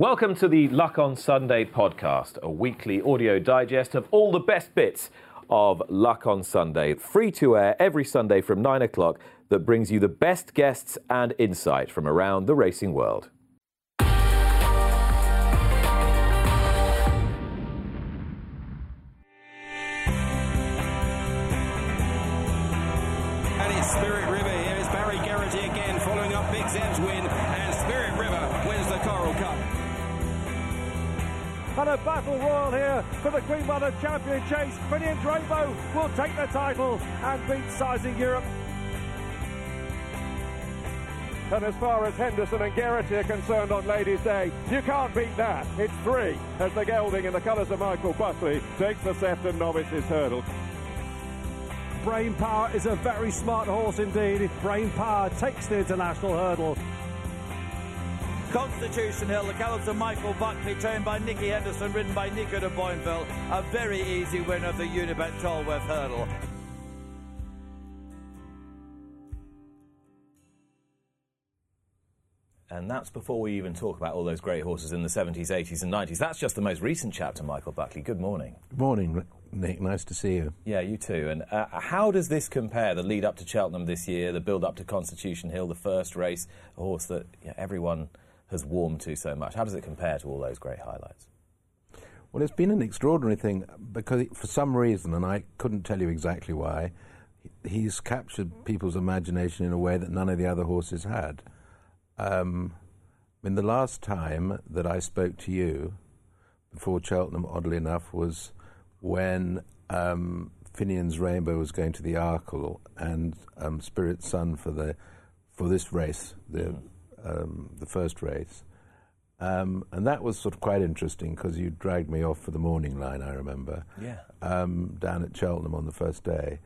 Welcome to the Luck on Sunday podcast, a weekly audio digest of all the best bits of Luck on Sunday, free to air every Sunday from 9 o'clock, that brings you the best guests and insight from around the racing world. Royal here for the Queen Mother Champion Chase. Finian's Rainbow will take the title and beat Sizing Europe. And as far as Henderson and Geraghty are concerned on Ladies' Day, you can't beat that. It's three as the gelding in the colours of Michael Buckley takes the Sefton Novices Hurdle. Brain Power is a very smart horse indeed. Brain Power takes the international hurdle. Constitution Hill, the colours of Michael Buckley, trained by Nicky Henderson, ridden by Nico de Boinville. A very easy win of the Unibet Tolworth Hurdle. And that's before we even talk about all those great horses in the 70s, 80s, and 90s. That's just the most recent chapter, Michael Buckley. Good morning. Good morning, Nick. Nice to see you. Yeah, you too. And uh, how does this compare, the lead up to Cheltenham this year, the build up to Constitution Hill, the first race, a horse that you know, everyone has warmed to so much? How does it compare to all those great highlights? Well, it's been an extraordinary thing because, for some reason, and I couldn't tell you exactly why, he's captured people's imagination in a way that none of the other horses had. Um, I mean, the last time that I spoke to you before Cheltenham, oddly enough, was when um, Finian's Rainbow was going to the Arkle and um, Spirit Son for the for this race, the um, the first race, um, and that was sort of quite interesting because you dragged me off for the morning line. I remember, Yeah. um, down at Cheltenham on the first day,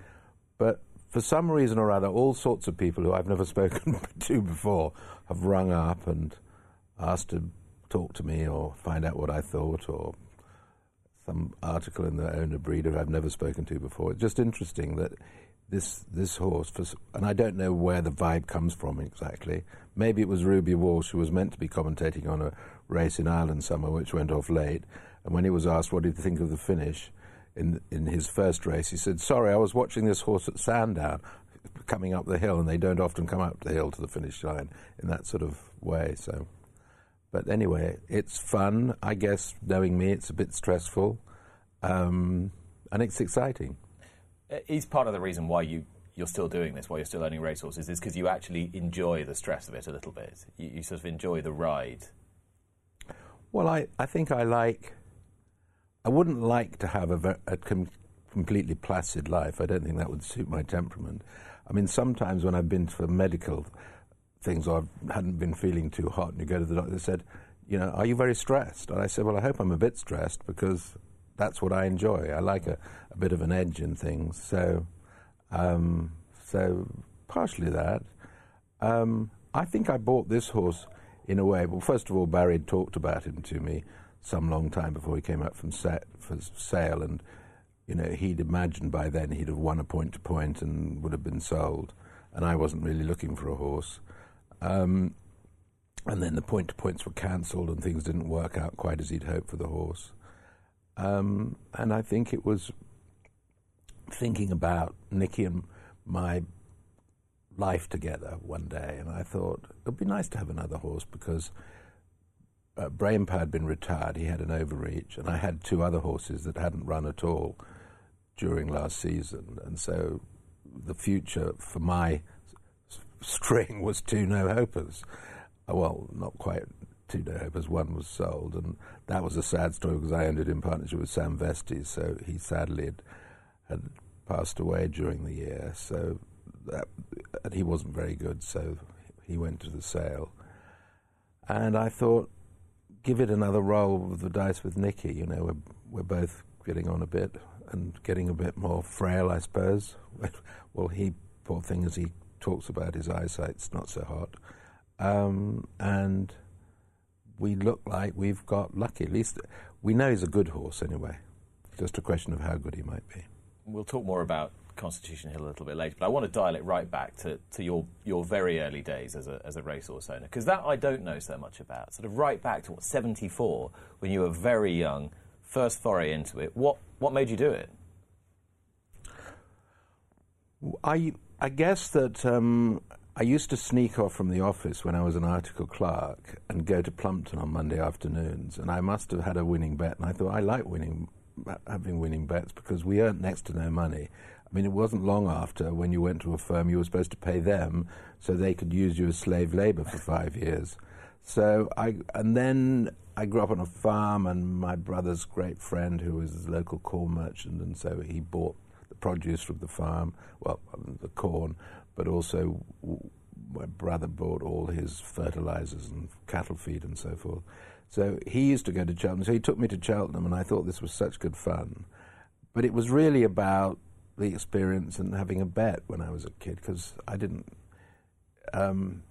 but for some reason or other, all sorts of people who I've never spoken to before have rung up and asked to talk to me or find out what I thought or some article in the owner breeder I've never spoken to before. It's just interesting that this this horse, for, and I don't know where the vibe comes from exactly. Maybe it was Ruby Walsh who was meant to be commentating on a race in Ireland summer, which went off late. And when he was asked what did he think of the finish in in his first race, he said, "Sorry, I was watching this horse at Sandown." Coming up the hill, and they don't often come up the hill to the finish line in that sort of way. So, but anyway, it's fun. I guess knowing me, it's a bit stressful, um, and it's exciting. Is part of the reason why you, you're still doing this, why you're still owning racehorses, is because you actually enjoy the stress of it a little bit. You, you sort of enjoy the ride. Well, I, I think I like. I wouldn't like to have a, a com- completely placid life. I don't think that would suit my temperament. I mean, sometimes when I've been for medical things or I hadn't been feeling too hot, and you go to the doctor, they said, you know, are you very stressed? And I said, well, I hope I'm a bit stressed because that's what I enjoy. I like a, a bit of an edge in things. So, um, so partially that. Um, I think I bought this horse in a way. Well, first of all, Barry had talked about him to me some long time before he came up from sa- for sale, and you know he'd imagined by then he'd have won a point to point and would have been sold, and I wasn't really looking for a horse. Um, and then the point to points were cancelled, and things didn't work out quite as he'd hoped for the horse. Um, and I think it was thinking about Nicky and my life together one day, and I thought it would be nice to have another horse because uh, had been retired, he had an overreach, and I had two other horses that hadn't run at all during last season, and so the future for my string was two no hopers. Uh, Well, not quite two no hopers. One was sold, and that was a sad story because I it in partnership with Sam Vestey. So he sadly had, had passed away during the year, so that, he wasn't very good, so he went to the sale. And I thought, give it another roll of the dice with Nicky. You know, we're, we're both getting on a bit and getting a bit more frail, I suppose. well, he, poor thing, as he talks about his eyesight's not so hot. Um, and we look like we've got lucky. At least we know he's a good horse anyway. Just a question of how good he might be. We'll talk more about Constitution Hill a little bit later, but I want to dial it right back to, to your, your very early days as a, as a racehorse owner, because that I don't know so much about. Sort of right back to what, 74, when you were very young, first foray into it. What, what made you do it? I, I guess that um, I used to sneak off from the office when I was an article clerk and go to Plumpton on Monday afternoons, and I must have had a winning bet, and I thought I like winning, having winning bets because we earned next to no money. I mean, it wasn't long after when you went to a firm, you were supposed to pay them so they could use you as slave labor for five years. So I, and then I grew up on a farm, and my brother's great friend, who was a local corn merchant, and so he bought the produce from the farm, well, um, the corn, but also my brother bought all his fertilizers and cattle feed and so forth. So he used to go to Cheltenham. So he took me to Cheltenham, and I thought this was such good fun. But it was really about the experience and having a bet when I was a kid because I didn't. Um,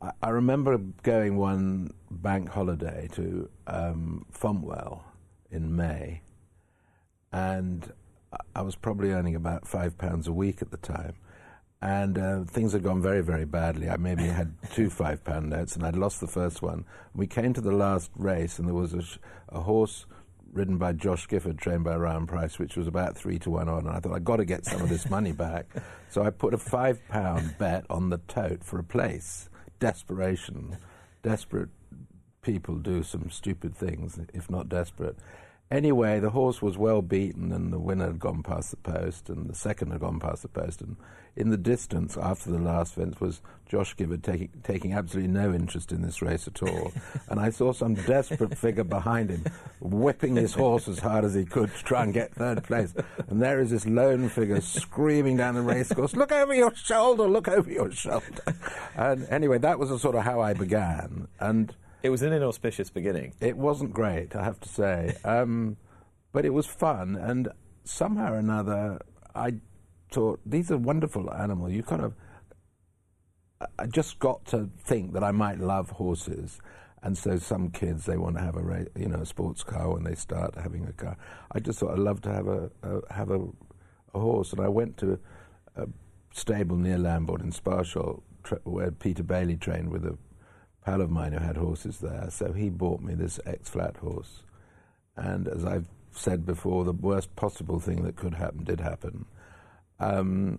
I, I, remember going one bank holiday to um, Fontwell in May, and I was probably earning about five pounds a week at the time. And uh, things had gone very, very badly. I maybe had two five pound notes, and I'd lost the first one. We came to the last race, and there was a, sh- a horse ridden by Josh Gifford, trained by Ryan Price, which was about three to one on. And I thought, I've got to get some of this money back. So I put a five pound bet on the tote for a place. Desperation. Desperate people do some stupid things, if not desperate. Anyway, the horse was well beaten, and the winner had gone past the post, and the second had gone past the post. And in the distance, after the last fence, was Josh Gifford taking, taking absolutely no interest in this race at all. and I saw some desperate figure behind him, whipping his horse as hard as he could to try and get third place. And there is this lone figure screaming down the racecourse, Look over your shoulder, look over your shoulder. and anyway, that was sort of how I began. And it was an inauspicious beginning. It wasn't great, I have to say, um, but it was fun, and somehow or another, I thought these are wonderful animals. You kind of, I just got to think that I might love horses, and so some kids they want to have a you know a sports car when they start having a car. I just thought I'd love to have a, a have a, a, horse, and I went to a stable near Lambourn in Sparsholt, where Peter Bailey trained with a pal of mine who had horses there, so he bought me this X flat horse. And as I've said before, the worst possible thing that could happen did happen. Um,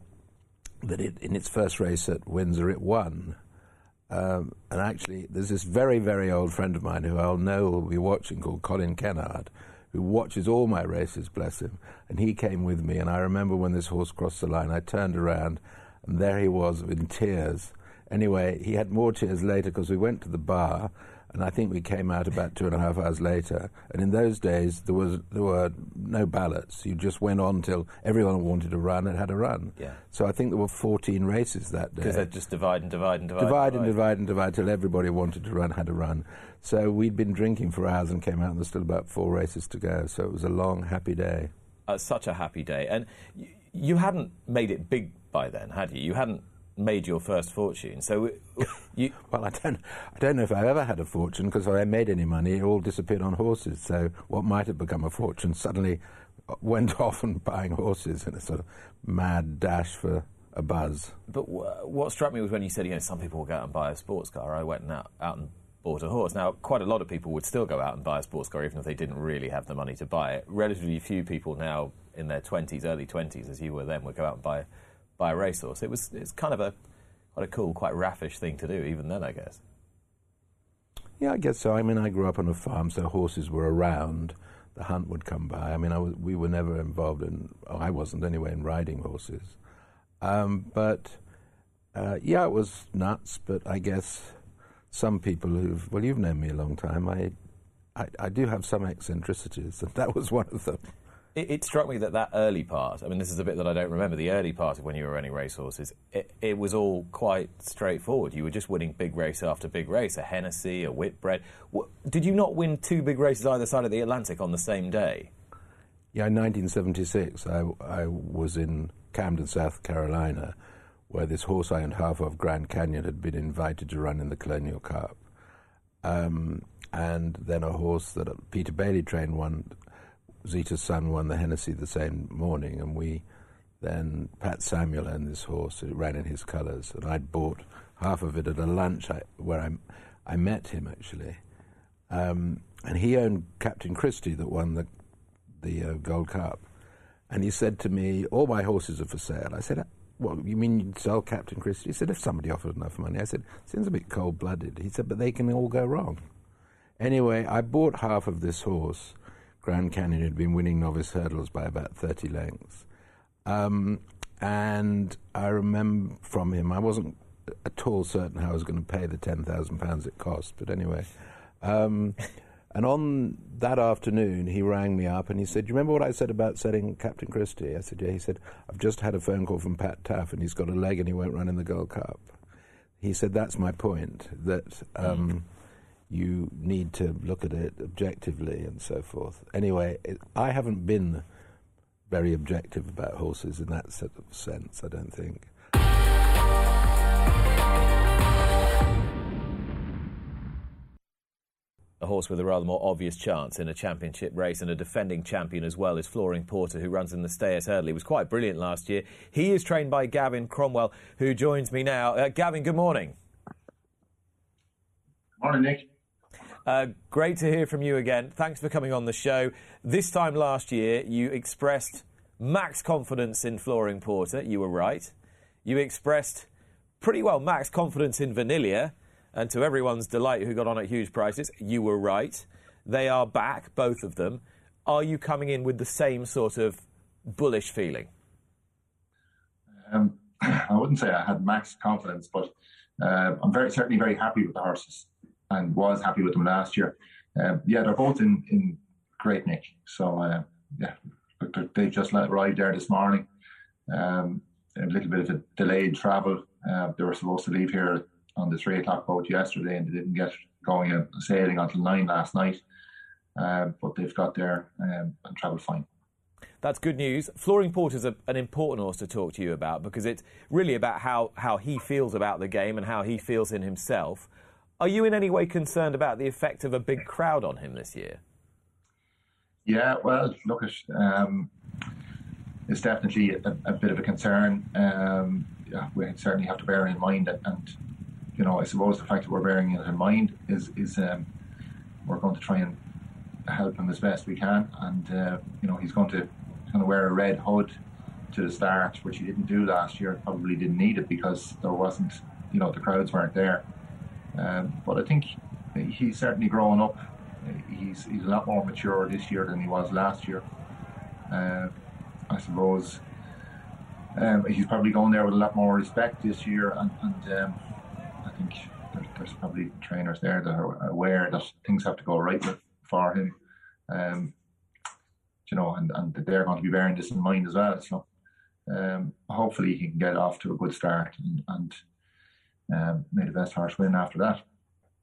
that it, in its first race at Windsor, it won. Um, and actually, there's this very, very old friend of mine who I'll know will be watching called Colin Kennard, who watches all my races, bless him. And he came with me, and I remember when this horse crossed the line, I turned around, and there he was in tears Anyway, he had more tears later because we went to the bar, and I think we came out about two and a half hours later. And in those days, there was there were no ballots. You just went on till everyone wanted to run and had a run. Yeah. So I think there were 14 races that day. Because they just divide and divide and divide. Divide and divide and divide till everybody wanted to run had a run. So we'd been drinking for hours and came out, and there's still about four races to go. So it was a long, happy day. Uh, such a happy day, and y- you hadn't made it big by then, had you? You hadn't made your first fortune. So you well, I don't, I don't know if I've ever had a fortune because if I made any money, it all disappeared on horses. So what might have become a fortune suddenly uh, went off and buying horses in a sort of mad dash for a buzz. But w- what struck me was when you said, you know, some people will go out and buy a sports car. I went out, out and bought a horse. Now, quite a lot of people would still go out and buy a sports car even if they didn't really have the money to buy it. Relatively few people now in their 20s, early 20s, as you were then, would go out and buy by a racehorse. It was it's kind of a quite a cool, quite raffish thing to do, even then, I guess. Yeah, I guess so. I mean, I grew up on a farm, so horses were around. The hunt would come by. I mean, I was, we were never involved in. Oh, I wasn't anyway in riding horses. Um, but uh, yeah, it was nuts. But I guess some people who've well, you've known me a long time. I, I, I do have some eccentricities, and that was one of them. It, it, struck me that that early part, I mean, this is the bit that I don't remember, the early part of when you were running racehorses, it, it was all quite straightforward. You were just winning big race after big race, a Hennessy, a Whitbread. Did you not win two big races either side of the Atlantic on the same day? Yeah, in 1976, I, I was in Camden, South Carolina, where this horse I owned half of, Grand Canyon, had been invited to run in the Colonial Cup. Um, and then a horse that Peter Bailey trained won Zeta's Son won the Hennessy the same morning, and we then Pat Samuel owned this horse. It ran in his colours, and I'd bought half of it at a lunch I, where I, I met him actually, um, and he owned Captain Christy that won the the uh, Gold Cup, and he said to me, "All my horses are for sale." I said. Well, you mean you'd sell Captain Christy? He said, if somebody offered enough money. I said, seems a bit cold blooded. He said, but they can all go wrong. Anyway, I bought half of this horse Grand Canyon had been winning novice hurdles by about 30 lengths. Um, and I remember from him, I wasn't at all certain how I was going to pay the £10,000 it cost, but anyway. Um, and on that afternoon, he rang me up and he said, Do you remember what I said about selling Captain Christy? I said, Yeah. He said, I've just had a phone call from Pat Taaffe and he's got a leg and he won't run in the Gold Cup. He said, That's my point, that. Um, you need to look at it objectively and so forth. Anyway, it, I haven't been very objective about horses in that sort of sense, I don't think. A horse with a rather more obvious chance in a championship race and a defending champion as well is Flooring Porter, who runs in the Stayers Hurdle. He was quite brilliant last year. He is trained by Gavin Cromwell, who joins me now. Uh, Gavin, good morning. Morning, Nick. Uh, great to hear from you again. Thanks for coming on the show. This time last year, you expressed max confidence in Flooring Porter. You were right. You expressed pretty well max confidence in Vanillier, and to everyone's delight who got on at huge prices, you were right. They are back, both of them. Are you coming in with the same sort of bullish feeling? Um, I wouldn't say I had max confidence, but uh, I'm very certainly very happy with the horses and was happy with them last year. Um, yeah, they're both in, in great nick. So uh, yeah, they've just arrived there this morning. Um, a little bit of a delayed travel. Uh, they were supposed to leave here on the three o'clock boat yesterday, and they didn't get going and sailing until nine last night. Uh, but they've got there um, and travelled fine. That's good news. Flooring Porter is an important horse to talk to you about because it's really about how, how he feels about the game and how he feels in himself. Are you in any way concerned about the effect of a big crowd on him this year? Yeah, well, look, um, it's definitely a, a, bit of a concern. Um, yeah, we certainly have to bear in mind that, and you know, I suppose the fact that we're bearing it in mind is is um, we're going to try and help him as best we can, and uh, you know, he's going to going to wear a red hood to the start, which he didn't do last year. Probably didn't need it because there wasn't, you know, the crowds weren't there. Um, but I think he's certainly grown up. He's he's a lot more mature this year than he was last year. Uh, I suppose um, he's probably going there with a lot more respect this year, and, and um, I think there's, probably trainers there that are aware that things have to go right for him. Um, you know, and, and they're going to be bearing this in mind as well. So um, hopefully he can get off to a good start and, and um, made the best horse win after that.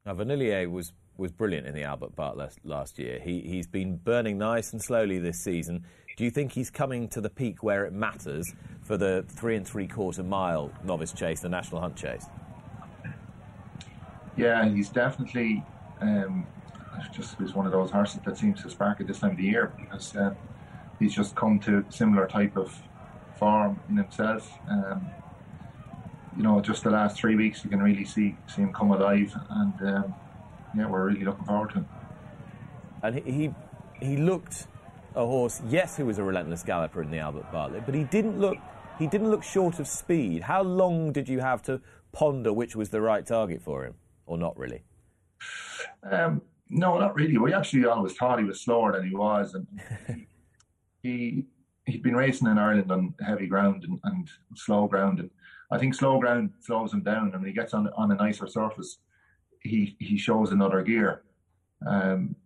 Now, Vanillier was was brilliant in the Albert Bartlett last year. He he's been burning nice and slowly this season. Do you think he's coming to the peak where it matters for the three and three quarter mile novice chase, the National Hunt Chase? Yeah, he's definitely um, just is one of those horses that seems to spark at this time of the year because uh, he's just come to similar type of form in himself. Um, you know, just the last three weeks, you can really see see him come alive, and um, yeah, we're really looking forward to him. And he he looked a horse, yes, who was a relentless galloper in the Albert Bartlett, but he didn't look he didn't look short of speed. How long did you have to ponder which was the right target for him, or not really? Um, no, not really. We actually always thought he was slower than he was, and he he'd been racing in Ireland on heavy ground and, and slow ground, and I think slow ground slows him down, and when he gets on on a nicer surface, he he shows another gear. Um,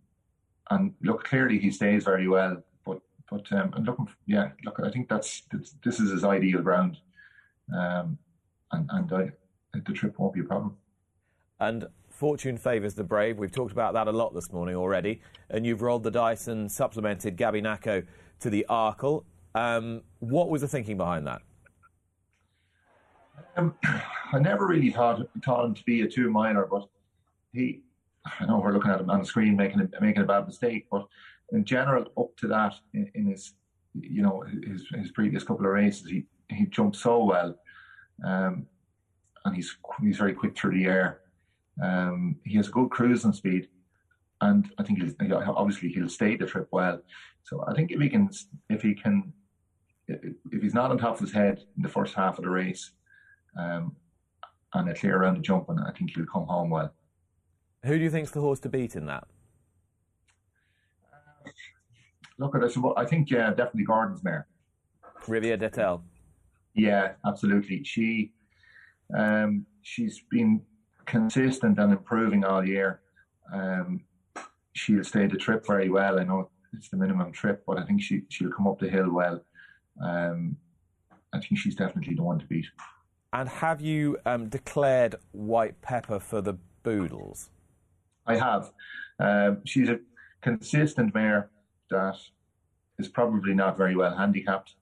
and look, clearly he stays very well, but but um, I'm looking. Yeah, look, I think that's this is his ideal ground, um, and and I, the trip won't be a problem. And fortune favours the brave. We've talked about that a lot this morning already. And you've rolled the dice and supplemented Gabynako to the Arkle. Um, what was the thinking behind that? Um, I never really thought him to be a two miler, but he. I know we're looking at him on the screen making a, making a bad mistake, but in general, up to that in, in his you know his his previous couple of races, he he jumped so well, um, and he's he's very quick through the air. Um, he has good cruising speed, and I think he'll, obviously he'll stay the trip well. So I think if he can, if he can, if he's not on top of his head in the first half of the race, um, and a clear around the jump, and I think he'll come home well. Who do you think's the horse to beat in that? Look at this. I think yeah, definitely Gordon's mare. Riviere d'Etel. Yeah, absolutely. She, um, she's been consistent and improving all year. Um, she'll stay the trip very well. I know it's the minimum trip, but I think she she'll come up the hill well. Um, I think she's definitely the one to beat. And have you um, declared White Pepper for the Boodles? I have. Um, she's a consistent mare that is probably not very well handicapped.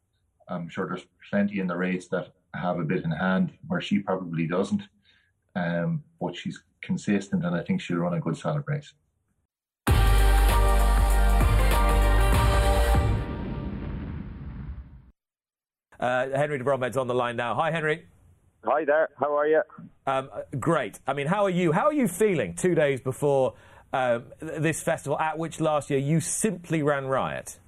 I'm sure there's plenty in the race that have a bit in hand where she probably doesn't. Um, but she's consistent, and I think she'll run a good solid race. Uh, Henry de Bromhead's on the line now. Hi, Henry. Hi there. How are you? Um, great. I mean, how are you? How are you feeling two days before um, this festival, at which last year you simply ran riot?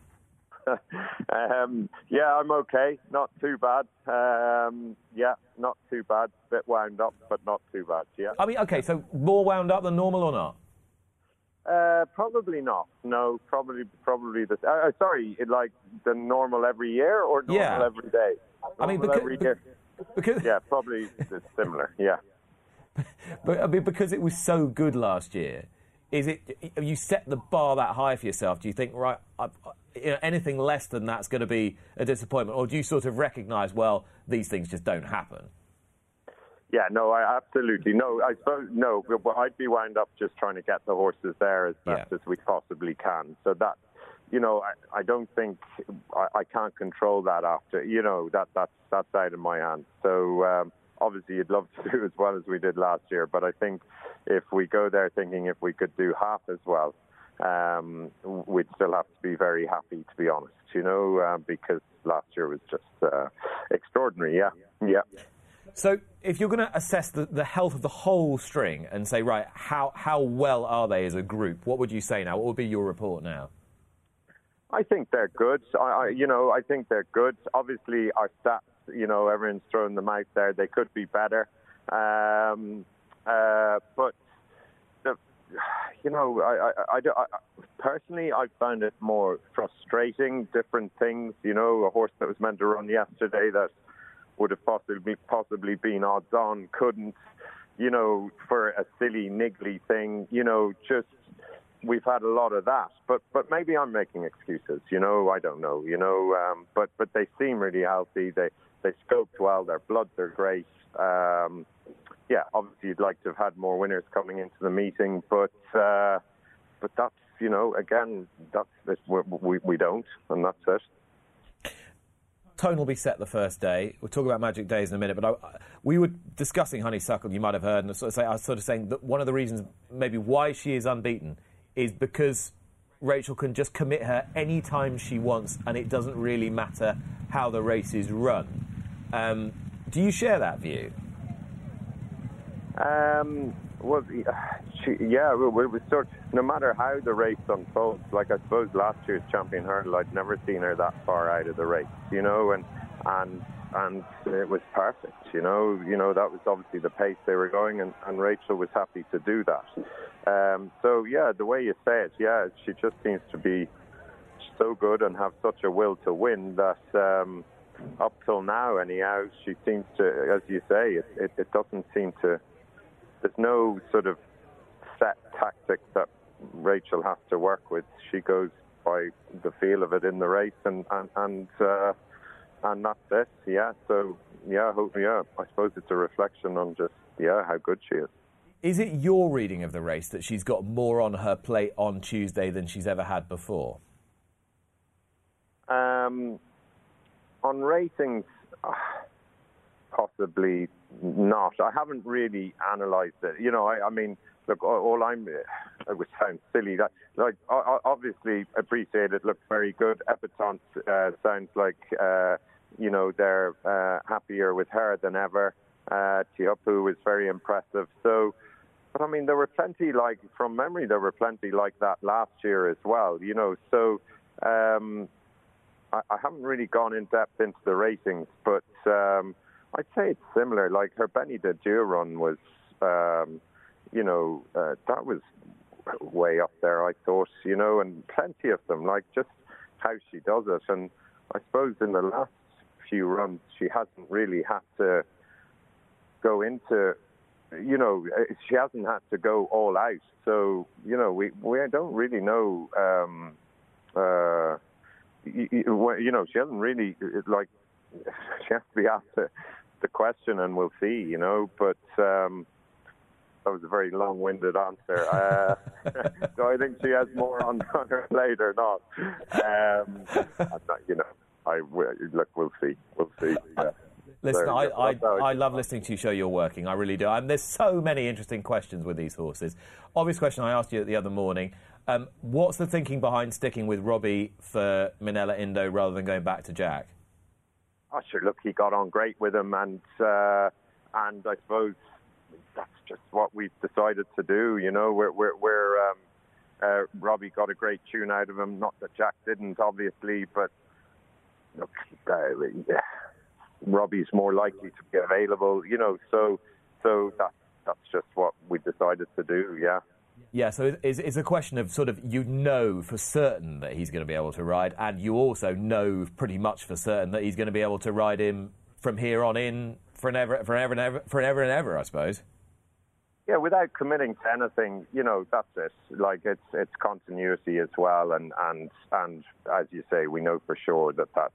um, yeah, I'm okay. Not too bad. Um, yeah, not too bad. Bit wound up, but not too bad. Yeah. I mean, okay, so more wound up than normal or not? Uh, probably not. No, probably probably the. Uh, uh sorry, like the normal every year or normal yeah. every day. Normal I mean, because, every year. because yeah, probably similar. Yeah. but I mean, because it was so good last year, is it you set the bar that high for yourself? Do you think right? I, you know, anything less than that's going to be a disappointment, or do you sort of recognise, well, these things just don't happen? Yeah, no, I absolutely no. I suppose no. I'd be wound up just trying to get the horses there as best Yeah. as we possibly can. So that, you know, I, I don't think I, I can't control that after. You know, that that's that's out of my hands. So um, obviously, you'd love to do as well as we did last year, but I think if we go there thinking if we could do half as well, um, we'd still have to be very happy, to be honest. You know, uh, because last year was just uh, extraordinary. Yeah, yeah. So, if you're going to assess the, the health of the whole string and say, right, how, how well are they as a group, what would you say now? What would be your report now? I think they're good. I, I, you know, I think they're good. Obviously, our stats, you know, everyone's throwing them out there. They could be better. Um, uh, but, the, you know, I, I, I, I, personally, I found it more frustrating, different things. You know, a horse that was meant to run yesterday that would have possibly possibly been odds on couldn't. You know, for a silly niggly thing. You know, just we've had a lot of that. But but maybe I'm making excuses. You know, I don't know. You know, um, but but they seem really healthy. They they scoped well. Their bloods are great. Um, yeah, obviously you'd like to have had more winners coming into the meeting, but uh, but that's you know again that's we, we don't, and that's it. Tone will be set the first day. We'll talk about Magic Daze in a minute, but I, we were discussing Honeysuckle. You might have heard, and I was sort of saying that one of the reasons, maybe why she is unbeaten, is because Rachel can just commit her any time she wants, and it doesn't really matter how the race is run. Um, do you share that view? Um, well, she, yeah, we, we sort. No matter how the race unfolds, like I suppose last year's champion hurdle, I'd never seen her that far out of the race, you know, and and and it was perfect, you know. You know that was obviously the pace they were going, and, and Rachel was happy to do that. Um, so yeah, the way you say it, yeah, she just seems to be so good and have such a will to win that. Um, up till now, anyhow, she seems to, as you say, it, it, it doesn't seem to there's no sort of set tactic that Rachel has to work with. She goes by the feel of it in the race, and and and, uh, and that's it. Yeah. So yeah, hope, yeah. I suppose it's a reflection on just yeah how good she is. Is it your reading of the race that she's got more on her plate on Tuesday than she's ever had before? Um, on ratings, possibly not. I haven't really analysed it. You know, I, I mean, look, all, I'm. It would sound silly. That like obviously appreciate it. Looks very good. Epatante uh, sounds like uh, you know they're uh, happier with her than ever. Uh, Teahupoo is very impressive. So, but I mean, there were plenty like from memory. There were plenty like that last year as well. You know, so. Um, I, I haven't really gone in depth into the ratings, but um, I'd say it's similar. Like her Benie Des Dieux run was, um, you know, uh, that was way up there. I thought, you know, and plenty of them. Like just how she does it, and I suppose in the last few runs she hasn't really had to go into. You know, she hasn't had to go all out. So you know, we we don't really know. Um, uh, you, you know, she hasn't really like she has to be asked the, the question, and we'll see. You know, but um, that was a very long-winded answer. Uh, so I think she has more on, on her plate or not. Um, not you know, I look. We'll see. We'll see. Yeah. Listen, So, I, I, I love listening to you show you're working. I really do. And there's so many interesting questions with these horses. Obvious question I asked you the other morning. Um, what's the thinking behind sticking with Robbie for Minella Indo rather than going back to Jack? Oh, sure. Look, he got on great with him, and uh, and I suppose that's just what we've decided to do. You know, we're we're, we're um, uh, Robbie got a great tune out of him. Not that Jack didn't, obviously, but look, yeah, Robbie's more likely to be available. You know, so so that's that's just what we decided to do. Yeah. Yeah, so it's, it's a question of sort of you know for certain that he's going to be able to ride, and you also know pretty much for certain that he's going to be able to ride him from here on in forever, forever and ever, forever and ever, I suppose. Yeah, without committing to anything, you know, that's it. Like it's it's continuity as well, and and and as you say, we know for sure that that's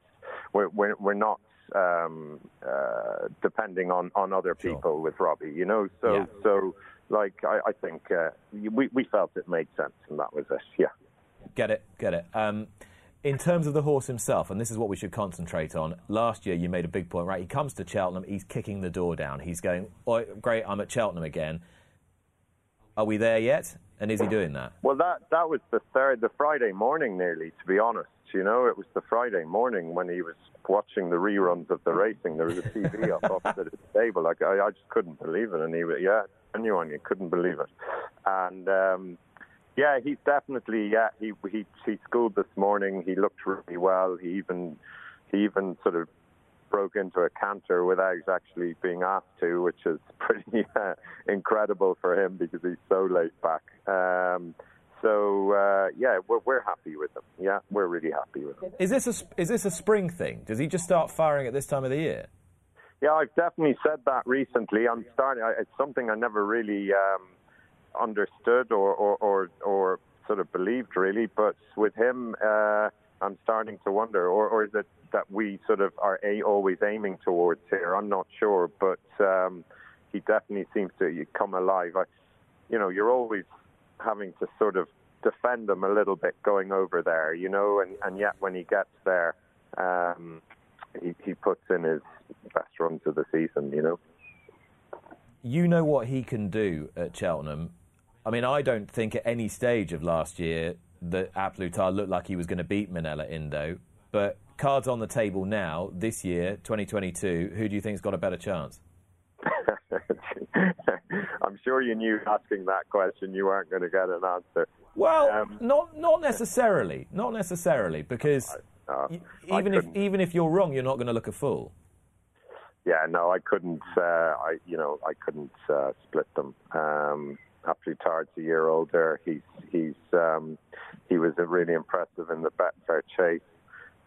we're we're, we're not um, uh, depending on on other people with Robbie, you know. So Yeah. so like I, I think uh, we we felt it made sense, and that was it. Yeah. Get it, get it. Um, in terms of the horse himself, and this is what we should concentrate on. Last year, you made a big point, right? He comes to Cheltenham, he's kicking the door down. He's going, oh, great, I'm at Cheltenham again. Are we there yet? And is he doing that? Well, that that was the third, the Friday morning, nearly. To be honest, you know, it was the Friday morning when he was watching the reruns of the racing. There was a TV up opposite his table. Like I, I just couldn't believe it, and he was yeah, genuinely couldn't believe it. And um, yeah, he's definitely yeah. He he he schooled this morning. He looked really well. He even he even sort of broke into a canter without actually being asked to, which is pretty uh, incredible for him because he's so laid back. Um, so uh, yeah, we're, we're happy with him. Yeah, we're really happy with him. Is this a is this a spring thing? Does he just start firing at this time of the year? Yeah, I've definitely said that recently. I'm starting. I- It's something I never really um, understood or, or, or, or sort of believed really. But with him, uh, I'm starting to wonder, or, or is it that we sort of are a- always aiming towards here? I'm not sure, but um, he definitely seems to come alive. I, you know, you're always having to sort of defend him a little bit going over there, you know, and, and yet when he gets there, um, he, he puts in his best runs of the season, you know. You know what he can do at Cheltenham. I mean, I don't think at any stage of last year that A Plus Tard looked like he was going to beat Minella Indo. But cards on the table now, this year, 2022, who do you think's got a better chance? I'm sure you knew asking that question you weren't going to get an answer. Well, Um, not not necessarily, not necessarily, because uh, y- even if even if you're wrong, you're not going to look a fool. Yeah, no, I couldn't. Uh, I, you know, I couldn't uh, split them. Um, A Plus Tard's a year older. He's he's um, he was really impressive in the Betfair Chase.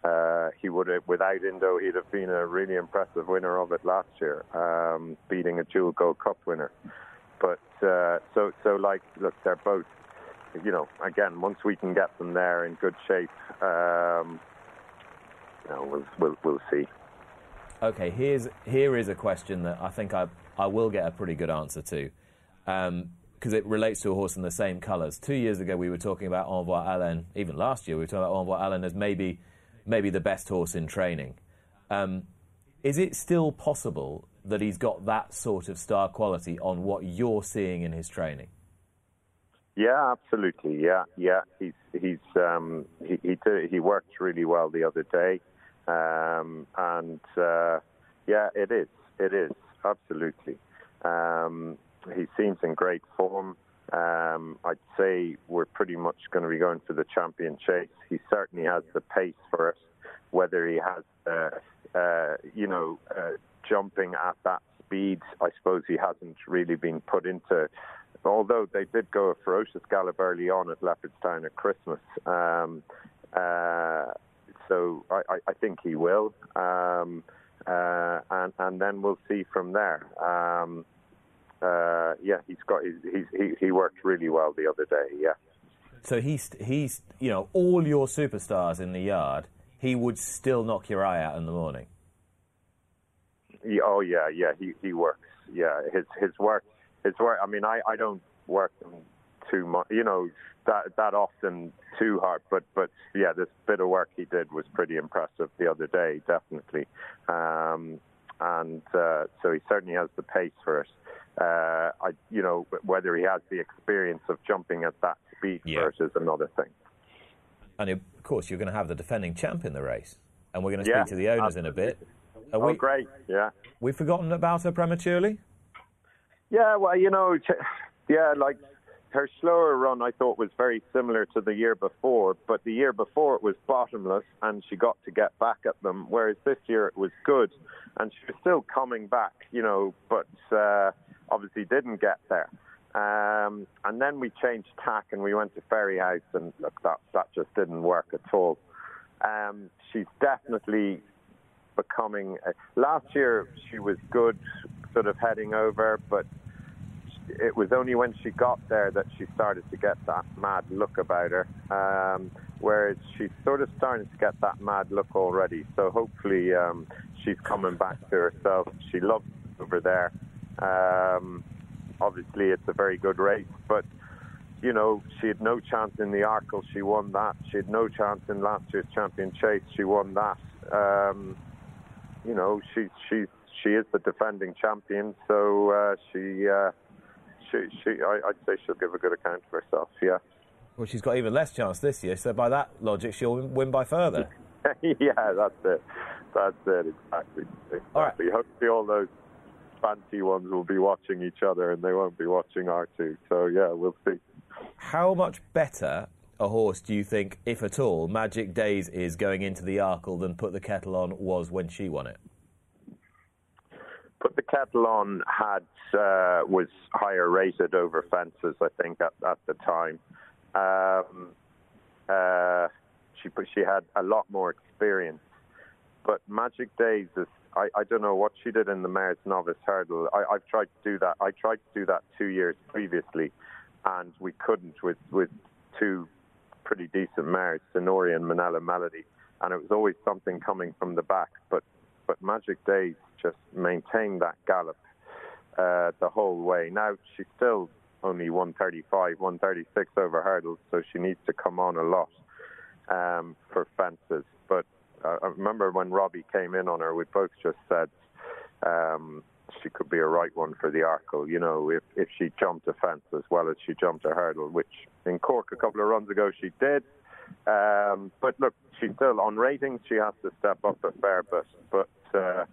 Uh, he would have, without Indo, he'd have been a really impressive winner of it last year, um, beating a dual Gold Cup winner. But uh, so so like, look, they're both you know, again, once we can get them there in good shape, um, you know, we'll, we'll, we'll see. Okay, here's here is a question that I think I I will get a pretty good answer to, because it relates to a horse in the same colours. Two years ago, we were talking about Envoi Allen. Even last year, we were talking about Envoi Allen as maybe maybe the best horse in training. Um, is it still possible that he's got that sort of star quality on what you're seeing in his training? Yeah, absolutely. Yeah, yeah. He's he's um, he he, did, he worked really well the other day, um, and uh, yeah, it is. It is absolutely. Um, he seems in great form. Um, I'd say we're pretty much going to be going for the champion chase. He certainly has the pace for us. Whether he has, uh, uh, you know, uh, jumping at that speed, I suppose he hasn't really been put into although they did go a ferocious gallop early on at Leopardstown at Christmas. Um, uh, so I, I, think he will, um, uh, and and then we'll see from there. Uh, yeah, he's got he's, he's, he he worked really well the other day. Yeah. So he's he's you know all your superstars in the yard. He would still knock your eye out in the morning. Yeah, oh yeah, yeah. He he works. Yeah, his his work it's work. I mean, I I don't work too much, you know, that that often too hard. But but yeah, this bit of work he did was pretty impressive the other day, definitely. Um, and uh, so he certainly has the pace for it. Uh, I, you know, whether he has the experience of jumping at that speed yeah. is another thing. And of course, you're going to have the defending champ in the race, and we're going to speak yeah, to the owners absolutely. in a bit. Are oh, we, great! Yeah, we've forgotten about her prematurely. Yeah, well, you know, yeah, like her Shloer run, I thought was very similar to the year before, but the year before it was bottomless and she got to get back at them, whereas this year it was good and she was still coming back, you know, but uh, obviously didn't get there. Um, and then we changed tack and we went to Fairyhouse, and look, that that just didn't work at all. Um, she's definitely becoming. Uh, last year she was good sort of heading over, but it was only when she got there that she started to get that mad look about her. Um, whereas she's sort of starting to get that mad look already. So hopefully um, she's coming back to herself. She loves over there. Um, obviously, it's a very good race, but you know, she had no chance in the Arkle. She won that. She had no chance in last year's champion chase. She won that. Um, you know, she, she's she is the defending champion, so uh, she, uh, she, she, I, would say she'll give a good account of herself. Yeah. Well, she's got even less chance this year, so by that logic, she'll win by further. yeah, that's it. That's it. Exactly. Exactly. All right. Hopefully, all those fancy ones will be watching each other, and they won't be watching R2. So yeah, we'll see. How much better a horse do you think, if at all, Magic Daze is going into the Arkle than Put the Kettle On was when she won it? Put the Kettle On had uh, was higher rated over fences, I think, at, at the time. Um, uh, she she had a lot more experience, but Magic Daze is. I, I don't know what she did in the Mares Novice Hurdle. I, I've tried to do that. I tried to do that two years previously, and we couldn't with with two pretty decent mares, Sonori and Minella Melody, and it was always something coming from the back. But but Magic Daze just maintained that gallop uh, the whole way. Now she's still only 135, 136 over hurdles, so she needs to come on a lot um, for fences. But I remember when Robbie came in on her, we both just said um, she could be a right one for the Arkle. You know, if if she jumped a fence as well as she jumped a hurdle, which in Cork a couple of runs ago she did. Um, but look, she's still on ratings. She has to step up a fair bit. But uh,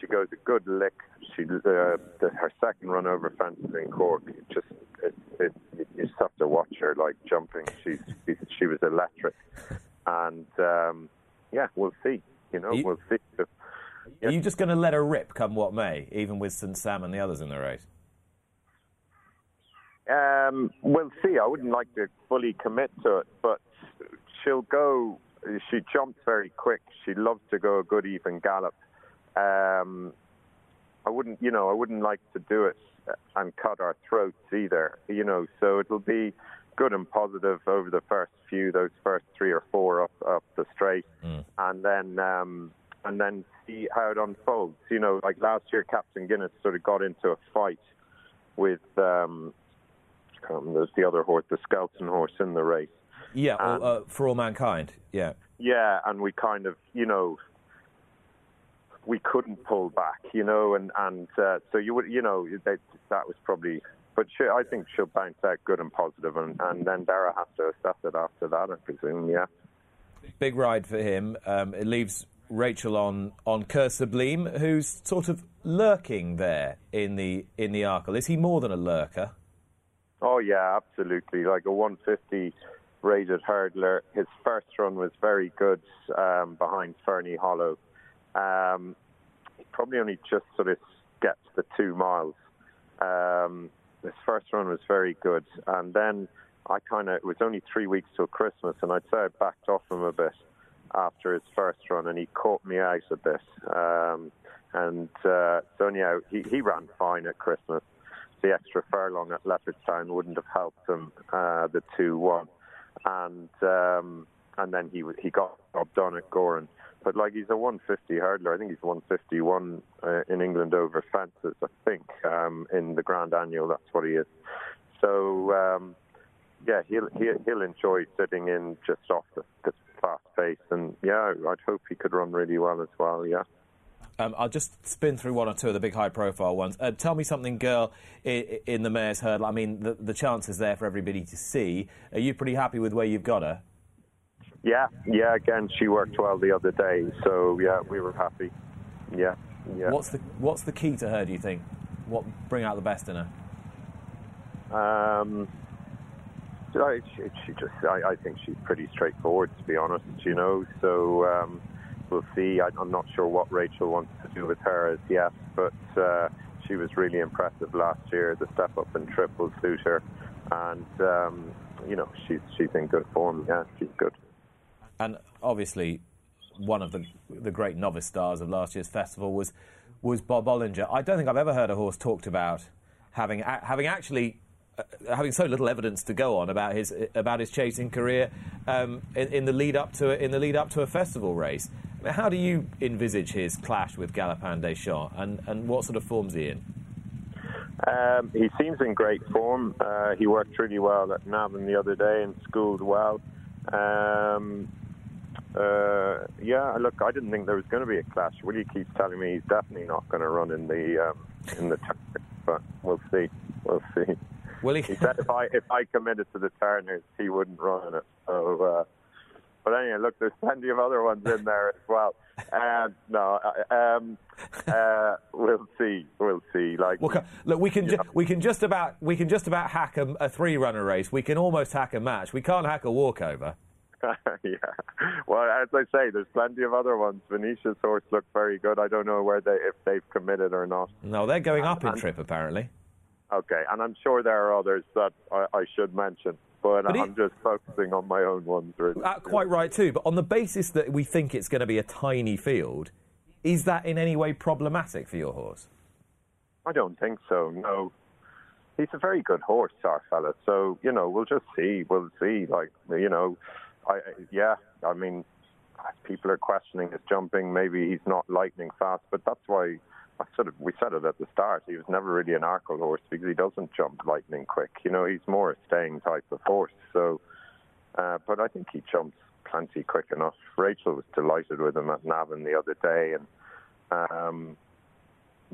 she goes a good lick. She uh, her second run over fences in Cork. It just it, it, it, you just have to watch her like jumping. She's she, she was electric, and um, yeah, we'll see. You know, you, we'll see. Yeah. Are you just going to let her rip come what may, even with St Sam and the others in the race? Um, we'll see. I wouldn't like to fully commit to it, but she'll go. She jumps very quick. She loves to go a good even gallop. Um, I wouldn't, you know, I wouldn't like to do it and cut our throats either, you know. So it'll be good and positive over the first few, those first three or four up up the straight, and then um, and then see how it unfolds. You know, like last year, Captain Guinness sort of got into a fight with um, I there's the other horse, the Skelton horse in the race. Yeah, all, uh, for Allmankind. Yeah. Yeah, and we kind of, you know, we couldn't pull back, you know, and and uh, so you would, you know, that that was probably. But she, I think she'll bounce out good and positive, and and then Dara has to assess it after that, I presume. Yeah. Big ride for him. Um, it leaves Rachel on on Coeur Sublime, who's sort of lurking there in the in the Arkle. Is he more than a lurker? Oh yeah, absolutely. Like a 150 rated hurdler. His first run was very good um, behind Ferny Hollow. Um, he probably only just sort of gets the two miles. Um, his first run was very good, and then I kind of it was only three weeks till Christmas, and I'd say I backed off him a bit after his first run, and he caught me out a bit. Um, and uh, so anyhow, he, he ran fine at Christmas. The extra furlong at Leopardstown wouldn't have helped him. Uh, the two one, and um, and then he he got job done at Gowran. But like he's a 150 hurdler. I think he's 151 uh, in England over fences. I think um, in the Grand Annual, that's what he is. So um, yeah, he'll, he'll he'll enjoy sitting in just off the, the fast pace, and yeah, I'd hope he could run really well as well. Yeah. Um, I'll just spin through one or two of the big high-profile ones. Uh, Telmesomethinggirl, in, in the mare's hurdle. I mean, the, the chance is there for everybody to see. Are you pretty happy with where you've got her? Yeah, yeah. Again, she worked well the other day, so yeah, we were happy. Yeah, yeah. What's the What's the key to her? Do you think? What bring out the best in her? Um, I, she, she just, I, I think she's pretty straightforward, to be honest. You know, so um, we'll see. I, I'm not sure what Rachel wants to do with her as yet, but uh, she was really impressive last year. The step up and triple will suit her, and um, you know, she's she's in good form. Yeah, she's good. And obviously, one of the the great novice stars of last year's festival was was Bob Olinger. I don't think I've ever heard a horse talked about having having actually uh, having so little evidence to go on about his about his chasing career um, in, in the lead up to a, in the lead up to a festival race. How do you envisage his clash with Galopin Des Champs, and, and what sort of form's he in? Um, he seems in great form. Uh, he worked really well at Navan the other day and schooled well. Um, uh, yeah, look, I didn't think there was going to be a clash. Willie keeps telling me he's definitely not going to run in the um, in the Turners, but we'll see. We'll see. Willie, he said if I if I committed to the Turners, he wouldn't run in it. So, uh, but anyway, look, there's plenty of other ones in there as well. And no, uh, um, uh, we'll see. We'll see. Like, Well, look, we can ju- we can just about we can just about hack a, a three runner race. We can almost hack a match. We can't hack a walkover. yeah. Well, as I say, there's plenty of other ones. Venetia's horse looked very good. I don't know where they if they've committed or not. No, they're going up in And- trip apparently. Okay, and I'm sure there are others that I, I should mention, but, But I'm it- just focusing on my own ones. Really. Uh, quite right too. But on the basis that we think it's going to be a tiny field, is that in any way problematic for your horse? I don't think so. No, he's a very good horse, our fella. So you know, we'll just see. We'll see. Like you know, I yeah. I mean, people are questioning his jumping. Maybe he's not lightning fast, but that's why. I sort of we said it at the start. He was never really an Arkle horse because he doesn't jump lightning quick. You know, he's more a staying type of horse. So, uh, but I think he jumps plenty quick enough. Rachel was delighted with him at Navan the other day, and um,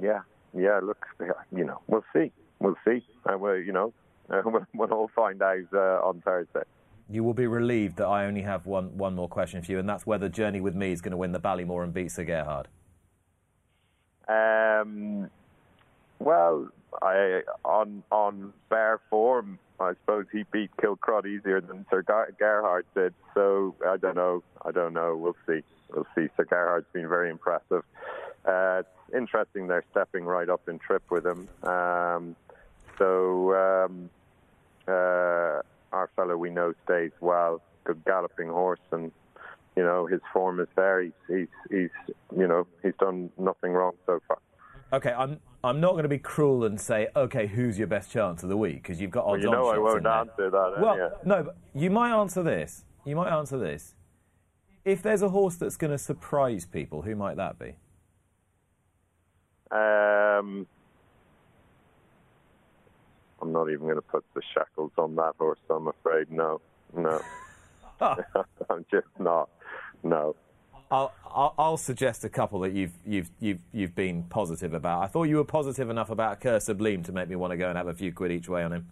yeah, yeah. Look, you know, we'll see, we'll see. and Uh, well, you know, uh, we'll, we'll all find out uh, on Thursday. You will be relieved that I only have one one more question for you, and that's whether Journey with Me is going to win the Ballymore and beat Sir Gerhard. Um, well, I on on bare form, I suppose he beat Kilcruit easier than Sir Gerhard did. So I don't know. I don't know. We'll see. We'll see. Sir Gerhard's been very impressive. Uh, it's interesting they're stepping right up in trip with him. Um, so um, uh, our fellow we know stays well. Good galloping horse and you know his form is there. He's he's, he's you know he's done nothing wrong so far. Okay, I'm I'm not going to be cruel and say, okay, who's your best chance of the week because you've got Well, odds you on know I won't answer that. Well, no, but you might answer this. You might answer this. If there's a horse that's going to surprise people, who might that be? Um, I'm not even going to put the shackles on that horse. I'm afraid. No, no. I'm just not. No. I'll, I'll, I'll suggest a couple that you've, you've, you've, you've been positive about. I thought you were positive enough about Coeur Sublime to make me want to go and have a few quid each way on him.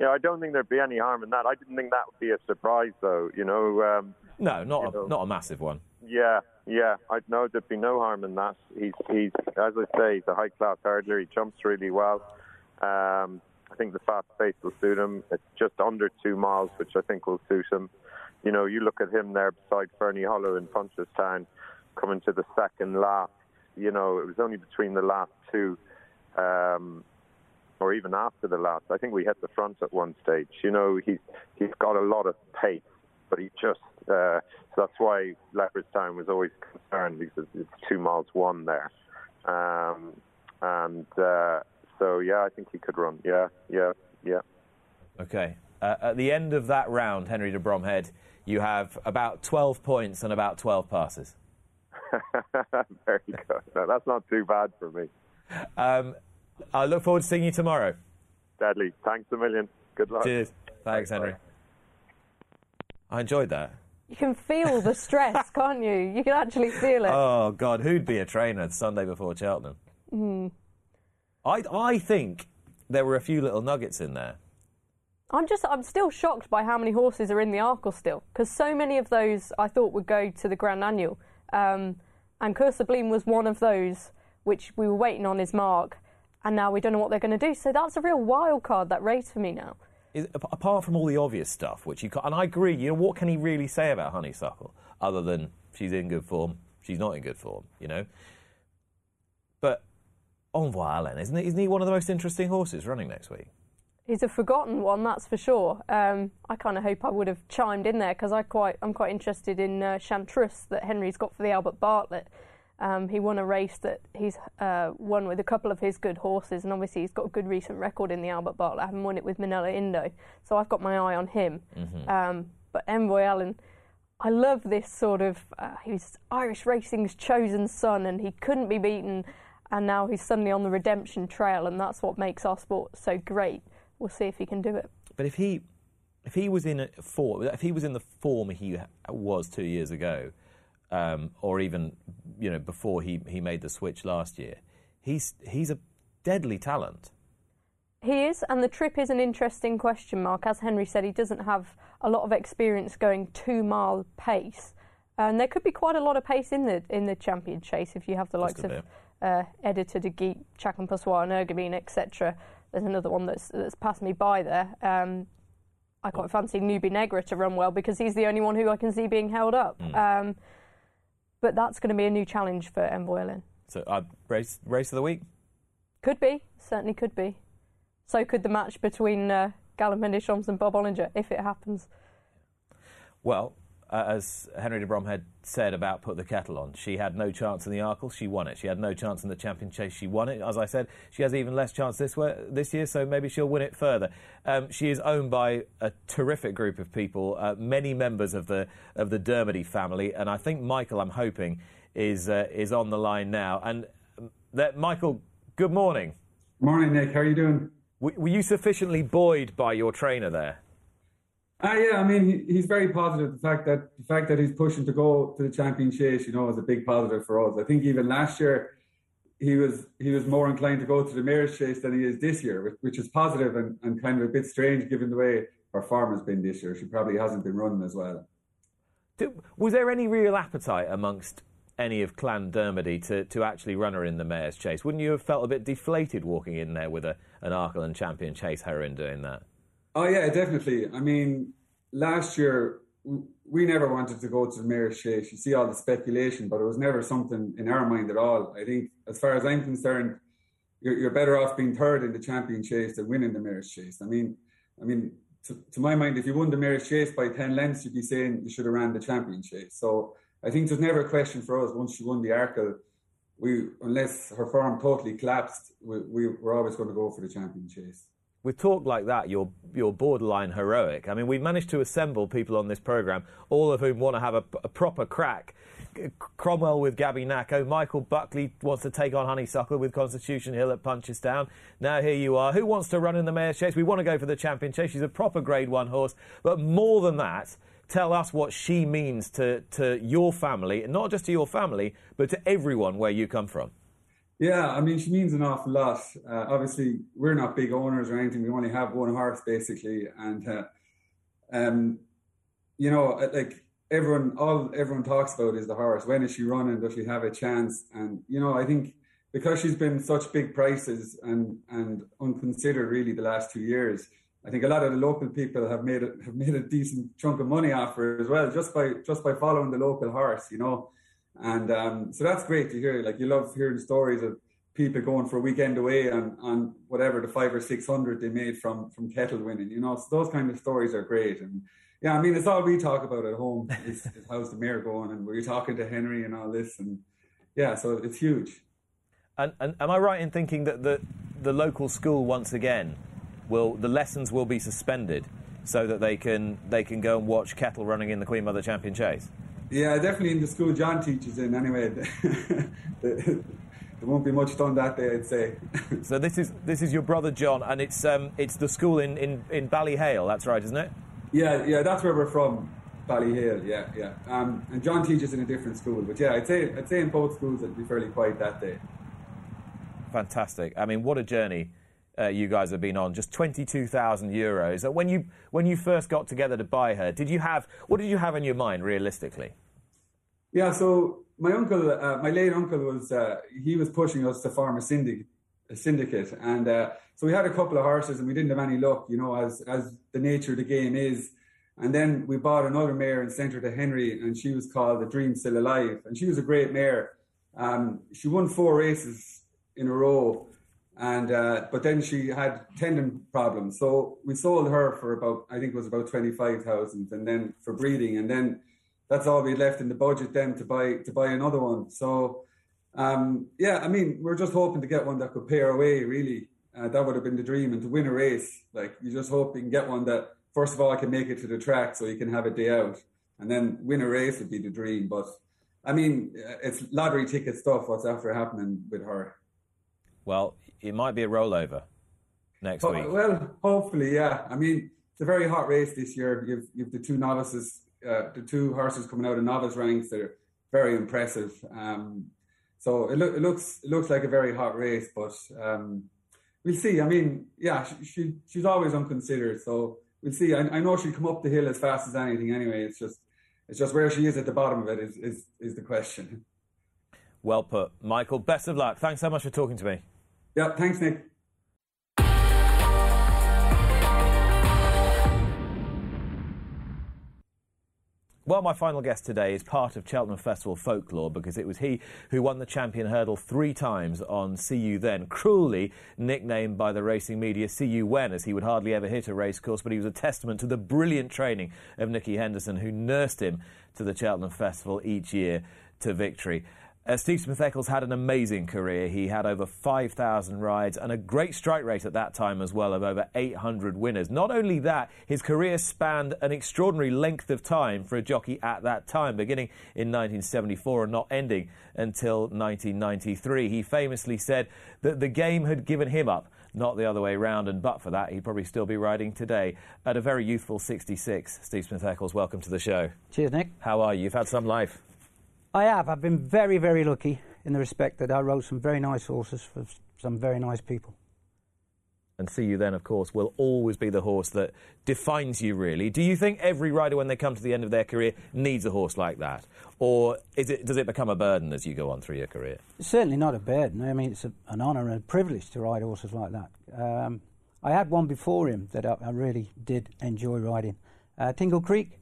Yeah, I don't think there'd be any harm in that. I didn't think that would be a surprise, though. You know. Um, No, not a, know. not a massive one. Yeah, yeah. I know there'd be no harm in that. He's, he's, as I say, he's a high class hurdler. He jumps really well. Um, I think the fast pace will suit him. It's just under two miles, which I think will suit him. You know, you look at him there beside Ferny Hollow in Punchestown, coming to the second lap. You know, it was only between the last two, um, or even after the last. I think we hit the front at one stage. You know, he's he's got a lot of pace, but he just uh, so that's why Leopardstown was always concerned because it's two miles one there, um, and uh, so yeah, I think he could run. Yeah, yeah, yeah. Okay. Uh, at the end of that round, Henry de Bromhead, you have about 12 points and about 12 passes. Very good. No, that's not too bad for me. Um, I look forward to seeing you tomorrow. Deadly. Thanks a million. Good luck. Cheers. Thanks, Henry. I enjoyed that. You can feel the stress, can't you? You can actually feel it. Oh God, who'd be a trainer the Sunday before Cheltenham? Mm. I I think there were a few little nuggets in there. I'm just, I'm still shocked by how many horses are in the Arkle still, because so many of those I thought would go to the Grand Annual, um, and Coeur Sublime was one of those which we were waiting on his mark, and now we don't know what they're going to do. So that's a real wild card that race for me now. Is, apart from all the obvious stuff, which you can and I agree. You know, what can he really say about Honeysuckle other than she's in good form, she's not in good form, you know? But Envoy Allen, isn't he, isn't he one of the most interesting horses running next week? He's a forgotten one, that's for sure. Um, I kind of hope I would have chimed in there because I quite, I'm quite interested in uh, Chantress that Henry's got for the Albert Bartlett. Um, he won a race that he's uh, won with a couple of his good horses, and obviously he's got a good recent record in the Albert Bartlett. I haven't won it with Minella Indo, so I've got my eye on him. Um, but Envoy Allen, I love this sort of. Uh, he's Irish racing's chosen son, and he couldn't be beaten, and now he's suddenly on the redemption trail, and that's what makes our sport so great. We'll see if he can do it. But if he if he was in a form, if he was in the form he was two years ago, um, or even you know before he, he made the switch last year, he's he's a deadly talent. He is, and the trip is an interesting question mark. As Henry said, he doesn't have a lot of experience going two mile pace, and there could be quite a lot of pace in the in the champion chase if you have the likes Just of uh, Editeur Du Gite, Passoir, and Energumene, etc. There's another one that's that's passed me by there. Um, I quite fancy Nube Negra to run well because he's the only one who I can see being held up. Um, but that's going to be a new challenge for Envoy Allen. So uh, race race of the week. Could be, certainly could be. So could the match between uh, Galopin Des Champs and Bob Olinger if it happens. Well, uh, as Henry de Bromhead said about Put the Kettle On, she had no chance in the Arkle, she won it. She had no chance in the Champion Chase, she won it. As I said, she has even less chance this, way, this year, so maybe she'll win it further. Um, she is owned by a terrific group of people, uh, many members of the of the Dermody family, and I think Michael, I'm hoping, is uh, is on the line now. And um, that Michael, good morning. Morning, Nick. How are you doing? Were you sufficiently buoyed by your trainer there? Ah, yeah. I mean, he, he's very positive. The fact that the fact that he's pushing to go to the champion chase, you know, is a big positive for us. I think even last year, he was he was more inclined to go to the mayor's chase than he is this year, which, which is positive and, and kind of a bit strange given the way her farm has been this year. She probably hasn't been running as well. Do- Was there any real appetite amongst any of Clan Dermody to, to actually run her in the mayor's chase? Wouldn't you have felt a bit deflated walking in there with a, an Arkle and Champion Chase heroine doing that? Oh yeah, definitely. I mean, last year we never wanted to go to the mayor's chase. You see all the speculation, but it was never something in our mind at all. I think, as far as I'm concerned, you're, you're better off being third in the champion chase than winning the mayor's chase. I mean, I mean, to, to my mind, if you won the mayor's chase by ten lengths, you'd be saying you should have ran the champion chase. So I think there's never a question for us once you won the Arkle we unless her form totally collapsed, we, we we're always going to go for the champion chase. With talk like that, you're you're borderline heroic. I mean, we've managed to assemble people on this program, all of whom want to have a, a proper crack. Cromwell with Gabynako, Michael Buckley wants to take on Honeysuckle with Constitution Hill at Punchestown. Now here you are. Who wants to run in the Mayor's Chase? We want to go for the Champion Chase. She's a proper Grade One horse, but more than that, tell us what she means to, to your family, and not just to your family, but to everyone where you come from. Yeah, I mean, she means an awful lot. Uh, obviously, we're not big owners or anything. We only have one horse, basically, and uh, um, you know, uh, like everyone, all everyone talks about is the horse. When is she running? Does she have a chance? And you know, I think because she's been such big prices and and unconsidered really the last two years, I think a lot of the local people have made it have made a decent chunk of money off her as well, just by just by following the local horse, you know. And um, so that's great to hear. Like you love hearing stories of people going for a weekend away on, on whatever the five or six hundred they made from from kettle winning. You know, so those kind of stories are great. And yeah, I mean, it's all we talk about at home is, is how's the mare going, and we're talking to Henry and all this, and yeah, so it's huge. And, and am I right in thinking that the the local school once again will the lessons will be suspended so that they can they can go and watch kettle running in the Queen Mother Champion Chase? Yeah, definitely in the school John teaches in anyway. there won't be much done that day, I'd say. so this is this is your brother John, and it's um it's the school in in in Ballyhale. That's right, isn't it? Yeah, yeah, that's where we're from. Ballyhale, yeah, yeah. Um, and John teaches in a different school, but yeah, I'd say I'd say in both schools it'd be fairly quiet that day. Fantastic. I mean, what a journey uh, you guys have been on, just 22,000 euros. When you, when you first got together to buy her, did you have, what did you have in your mind realistically? Yeah, so my uncle, uh, my late uncle was, uh, he was pushing us to form a syndicate, a syndicate. And uh, so we had a couple of horses and we didn't have any luck, you know, as, as the nature of the game is. And then we bought another mare and sent her to Henry, and she was called The Dream Still Alive. And she was a great mare. Um, she won four races in a row and uh, but then she had tendon problems, so we sold her for about I think it was about twenty five thousand, and then for breeding, and then that's all we left in the budget then to buy to buy another one. So um, yeah, I mean we're just hoping to get one that could pay our way. Really, uh, that would have been the dream, and to win a race, like you just hope you can get one that first of all I can make it to the track, so you can have a day out, and then win a race would be the dream. But I mean, it's lottery ticket stuff. What's after happening with her? Well, it might be a rollover next oh, week. Well, hopefully, yeah. I mean, it's a very hot race this year. You've you've the two novices, uh, the two horses coming out of novice ranks. They're very impressive. Um, so it, lo- it looks it looks like a very hot race, but um, we'll see. I mean, yeah, she, she she's always unconsidered, so we'll see. I, I know she'll come up the hill as fast as anything. Anyway, it's just it's just where she is at the bottom of it is is, is the question. Well put, Michael. Best of luck. Thanks so much for talking to me. Yeah, thanks, Nick. Well, my final guest today is part of Cheltenham Festival folklore because it was he who won the champion hurdle three times on See You Then, cruelly nicknamed by the racing media See You When, as he would hardly ever hit a racecourse, but he was a testament to the brilliant training of Nicky Henderson, who nursed him to the Cheltenham Festival each year to victory. Uh, Steve Smith Eccles had an amazing career. He had over 5,000 rides and a great strike rate at that time as well of over 800 winners. Not only that, his career spanned an extraordinary length of time for a jockey at that time, beginning in 1974 and not ending until 1993. He famously said that the game had given him up not the other way round. And but for that, he'd probably still be riding today at a very youthful 66. Steve Smith Eccles, welcome to the show. Cheers, Nick. How are you? You've had some life. I have. I've been very, very lucky in the respect that I rode some very nice horses for some very nice people. And See You Then, of course, will always be the horse that defines you, really. Do you think every rider, when they come to the end of their career, needs a horse like that? Or is it, does it become a burden as you go on through your career? certainly not a burden. I mean, it's a, an honour and a privilege to ride horses like that. Um, I had one before him that I, I really did enjoy riding. Uh, Tingle Creek,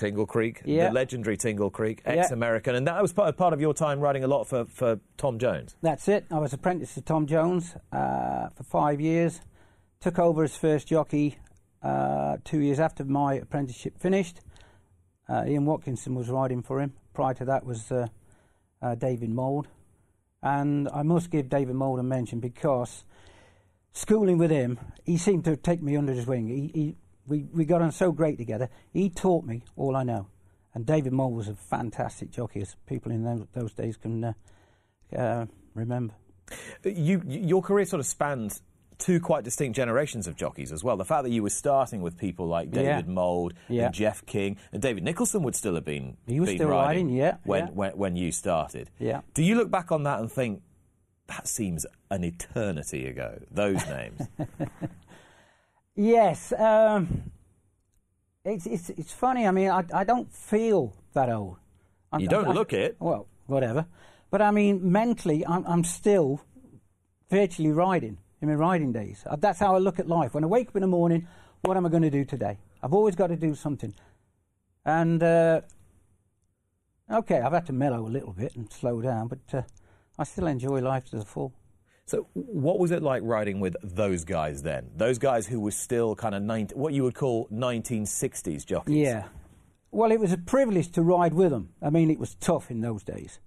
Tingle Creek, yeah. the legendary Tingle Creek, ex-American, yeah. and that was part, part of your time riding a lot for, for Tom Jones. That's it. I was apprentice to Tom Jones uh, for five years. Took over as first jockey uh, two years after my apprenticeship finished. Uh, Ian Watkinson was riding for him. Prior to that was uh, uh, David Mould. And I must give David Mould a mention because schooling with him, he seemed to take me under his wing. He, he, we, we got on so great together. He taught me all I know. And David Mould was a fantastic jockey, as people in those, those days can uh, uh, remember. You, your career sort of spans two quite distinct generations of jockeys as well. The fact that you were starting with people like David Yeah. Mould Yeah. and Jeff King and David Nicholson would still have been, He was been still riding, yeah, when, yeah. When, when you started. Yeah. Do you look back on that and think that seems an eternity ago? Those names. Yes, um, it's, it's it's funny. I mean, I, I don't feel that old. I'm- You don't I'm- look it. Well, whatever. But I mean, mentally, I'm, I'm still virtually riding in my riding days. Uh, That's how I look at life. When I wake up in the morning, what am I going to do today? I've always got to do something. And uh, okay, I've had to mellow a little bit and slow down, but uh, I still enjoy life to the full. So, what was it like riding with those guys then? Those guys who were still kind of 19, what you would call 1960s jockeys. Yeah. Well, it was a privilege to ride with them. I mean, it was tough in those days.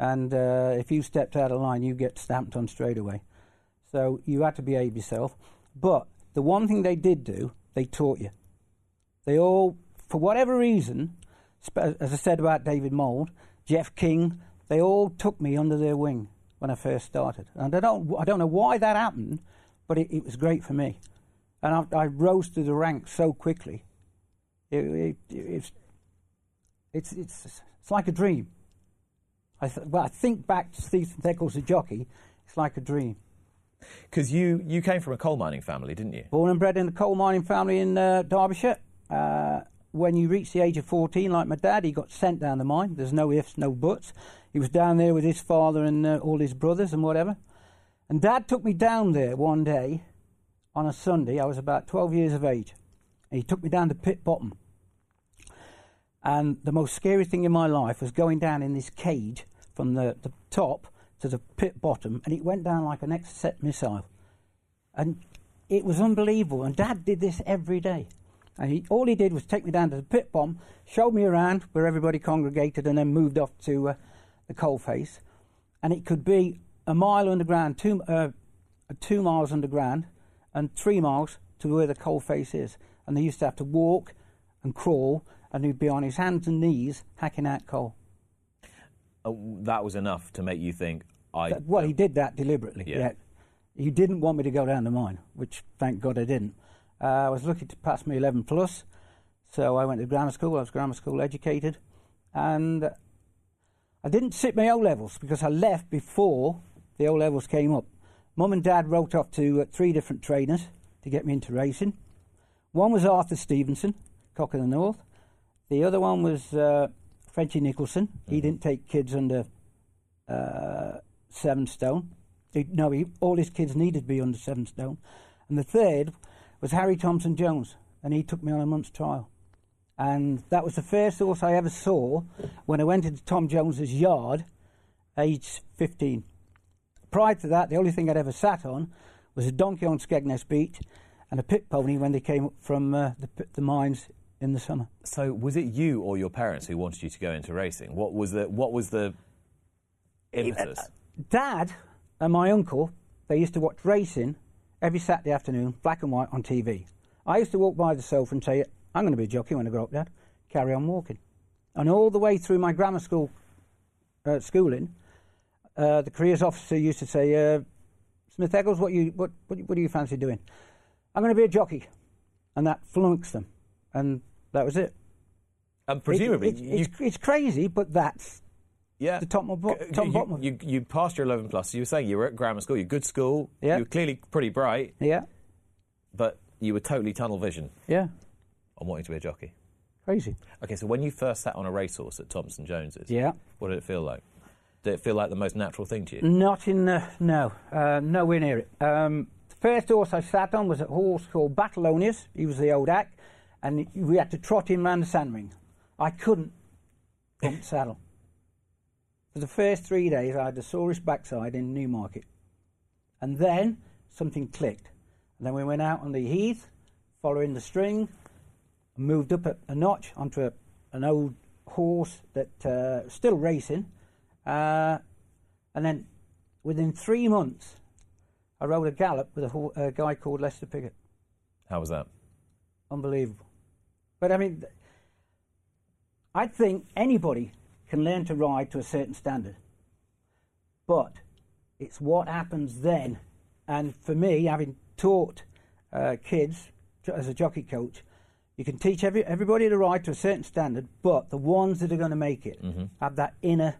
And uh, if you stepped out of line, you get stamped on straight away. So you had to behave yourself. But the one thing they did do, they taught you. They all, for whatever reason, as I said about David Mould, Jeff King, they all took me under their wing when I first started. And I don't, I don't know why that happened, but it, it was great for me. And I, I rose through the ranks so quickly. It, it, it's, it's, it's, it's like a dream. I th- well, I think back to Steve Eccles, the jockey, it's like a dream. Because you, you came from a coal mining family, didn't you? Born and bred in a coal mining family in uh, Derbyshire. Uh, when you reach the age of 14, like my dad, he got sent down the mine. There's no ifs, no buts. He was down there with his father and uh, all his brothers and whatever. And dad took me down there one day on a Sunday. I was about 12 years of age. And he took me down to Pit Bottom. And the most scary thing in my life was going down in this cage from the, the top to the pit bottom, and it went down like an Exocet missile. And it was unbelievable. And Dad did this every day. And he, all he did was take me down to the pit bomb, showed me around where everybody congregated, and then moved off to uh, the coal face. And it could be a mile underground, two, uh, two miles underground, and three miles to where the coal face is. And they used to have to walk and crawl, and he'd be on his hands and knees hacking out coal. Uh, that was enough to make you think, I. That- well, he did that deliberately. Yeah. Yeah. He didn't want me to go down the mine, which thank God I didn't. Uh, I was lucky to pass my 11 plus, so I went to grammar school. I was grammar school educated, and I didn't sit my O levels because I left before the O levels came up. Mum and Dad wrote off to uh, three different trainers to get me into racing. One was Arthur Stephenson, Cock of the North. The other one was uh, Frenchy Nicholson. He didn't take kids under uh, seven stone. He, no, he, all his kids needed to be under seven stone. And the third was Harry Thomson Jones, and he took me on a month's trial. And that was the first horse I ever saw when I went into Tom Jones's yard, aged 15. Prior to that, the only thing I'd ever sat on was a donkey on Skegness Beach and a pit pony when they came up from uh, the, the mines in the summer. So, was it you or your parents who wanted you to go into racing? What was the what was the impetus? Dad and my uncle, they used to watch racing every Saturday afternoon, black and white on TV. I used to walk by the sofa and say, I'm going to be a jockey when I grow up, Dad. Carry on walking. And all the way through my grammar school uh, schooling, uh, the careers officer used to say, uh, Smith Eccles, what, you, what, what, what do you fancy doing? I'm going to be a jockey. And that flunks them. And that was it. And presumably, It- it- it's, it's crazy, but that's yeah. the top bo- You- top and you, bottom you, you passed your 11 plus. You were saying you were at grammar school. You're good school. Yeah. You were clearly pretty bright, Yeah, but you were totally tunnel vision yeah, on wanting to be a jockey. crazy. Okay, so when you first sat on a racehorse at Thomson Jones's, Yeah. what did it feel like? Did it feel like the most natural thing to you? Not in the, no, uh, nowhere near it. Um, the first horse I sat on was a horse called Battleonius. He was the old act, and we had to trot him round the sand ring. I couldn't pump saddle. For the first three days, I had the sorest backside in Newmarket. And then something clicked. And then we went out on the heath, following the string, and moved up a, notch onto a, an old horse that uh, still racing. Uh, and then within three months, I rode a gallop with a, ho- a guy called Lester Piggott. How was that? Unbelievable. But I mean, I think anybody can learn to ride to a certain standard. But it's what happens then. And for me, having taught uh, kids to- as a jockey coach, you can teach every, everybody to ride to a certain standard, but the ones that are going to make it have that inner.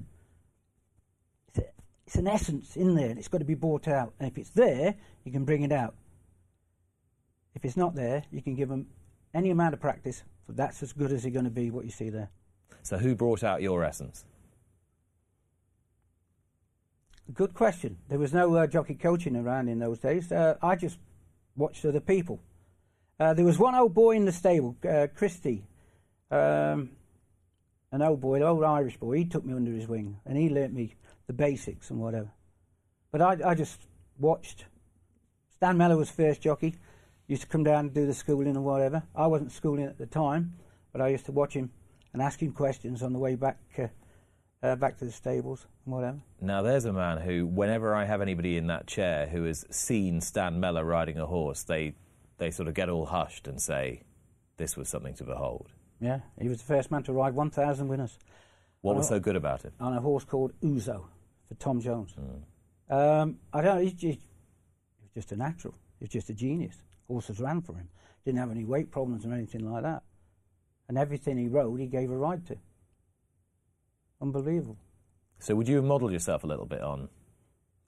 It's, a, it's an essence in there, and it's got to be brought out. And if it's there, you can bring it out. If it's not there, you can give them any amount of practice, but that's as good as they're going to be what you see there. So, who brought out your essence? Good question. There was no uh, jockey coaching around in those days. Uh, I just watched other people. Uh, there was one old boy in the stable, uh, Christie, um, an old boy, an old Irish boy. He took me under his wing and he learnt me the basics and whatever. But I, I just watched. Stan Mellor was first jockey. Used to come down and do the schooling and whatever. I wasn't schooling at the time, but I used to watch him and ask him questions on the way back, uh, uh, back to the stables and whatever. Now, there's a man who, whenever I have anybody in that chair who has seen Stan Mellor riding a horse, they, they sort of get all hushed and say, this was something to behold. Yeah, he was the first man to ride 1,000 winners. What was Oh. so good about it? On a horse called Ouzo for Tom Jones. Um, I don't know, he was just a natural. He was just a genius. Horses ran for him. Didn't have any weight problems or anything like that. And everything he rode, he gave a ride to. Unbelievable. So, would you model yourself a little bit on?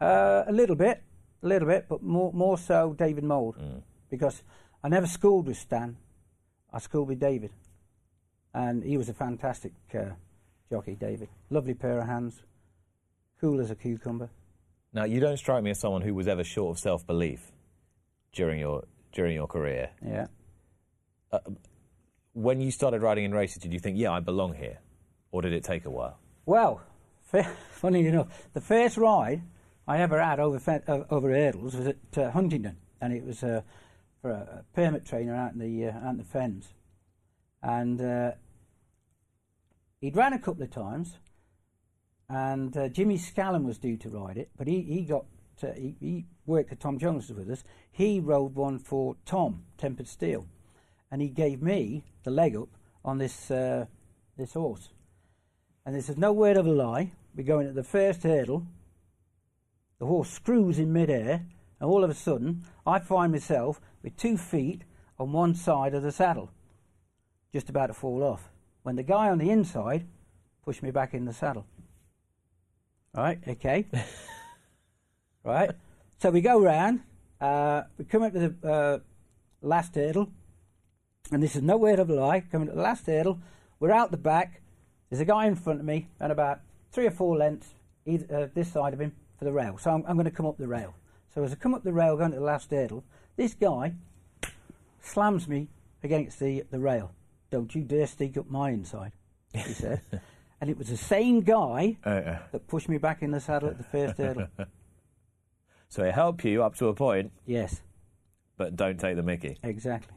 Uh, a little bit, a little bit, but more, more so David Mould. Because I never schooled with Stan. I schooled with David. And he was a fantastic uh, jockey, David. Lovely pair of hands. Cool as a cucumber. Now, you don't strike me as someone who was ever short of self belief during your, during your career. Yeah. Uh, when you started riding in races, did you think, yeah, I belong here? Or did it take a while? Well, funny enough, the first ride I ever had over uh, over hurdles was at uh, Huntingdon, and it was uh, for a, permit trainer out in the uh, out in the fens, and uh, he'd ran a couple of times, and Jimmy Scallon was due to ride it, but he he got he, he worked at Tom Jones with us. He rode one for Tom Tempered Steel, and he gave me the leg up on this uh, this horse. And this is no word of a lie. We're going at the first hurdle. The horse screws in midair, and all of a sudden, I find myself with two feet on one side of the saddle, just about to fall off. When the guy on the inside pushed me back in the saddle. Right, okay. right, so we go round. Uh, we come up to the uh, last hurdle, and this is no word of a lie. Coming to the last hurdle, we're out the back. There's a guy in front of me, and about three or four lengths either, uh, this side of him for the rail. So I'm, I'm going to come up the rail. So as I come up the rail, going to the last hurdle, this guy slams me against the the rail. Don't you dare stick up my inside, he said. and it was the same guy Uh, that pushed me back in the saddle at the first hurdle. So, it helped you up to a point, Yes, but don't take the mickey. exactly.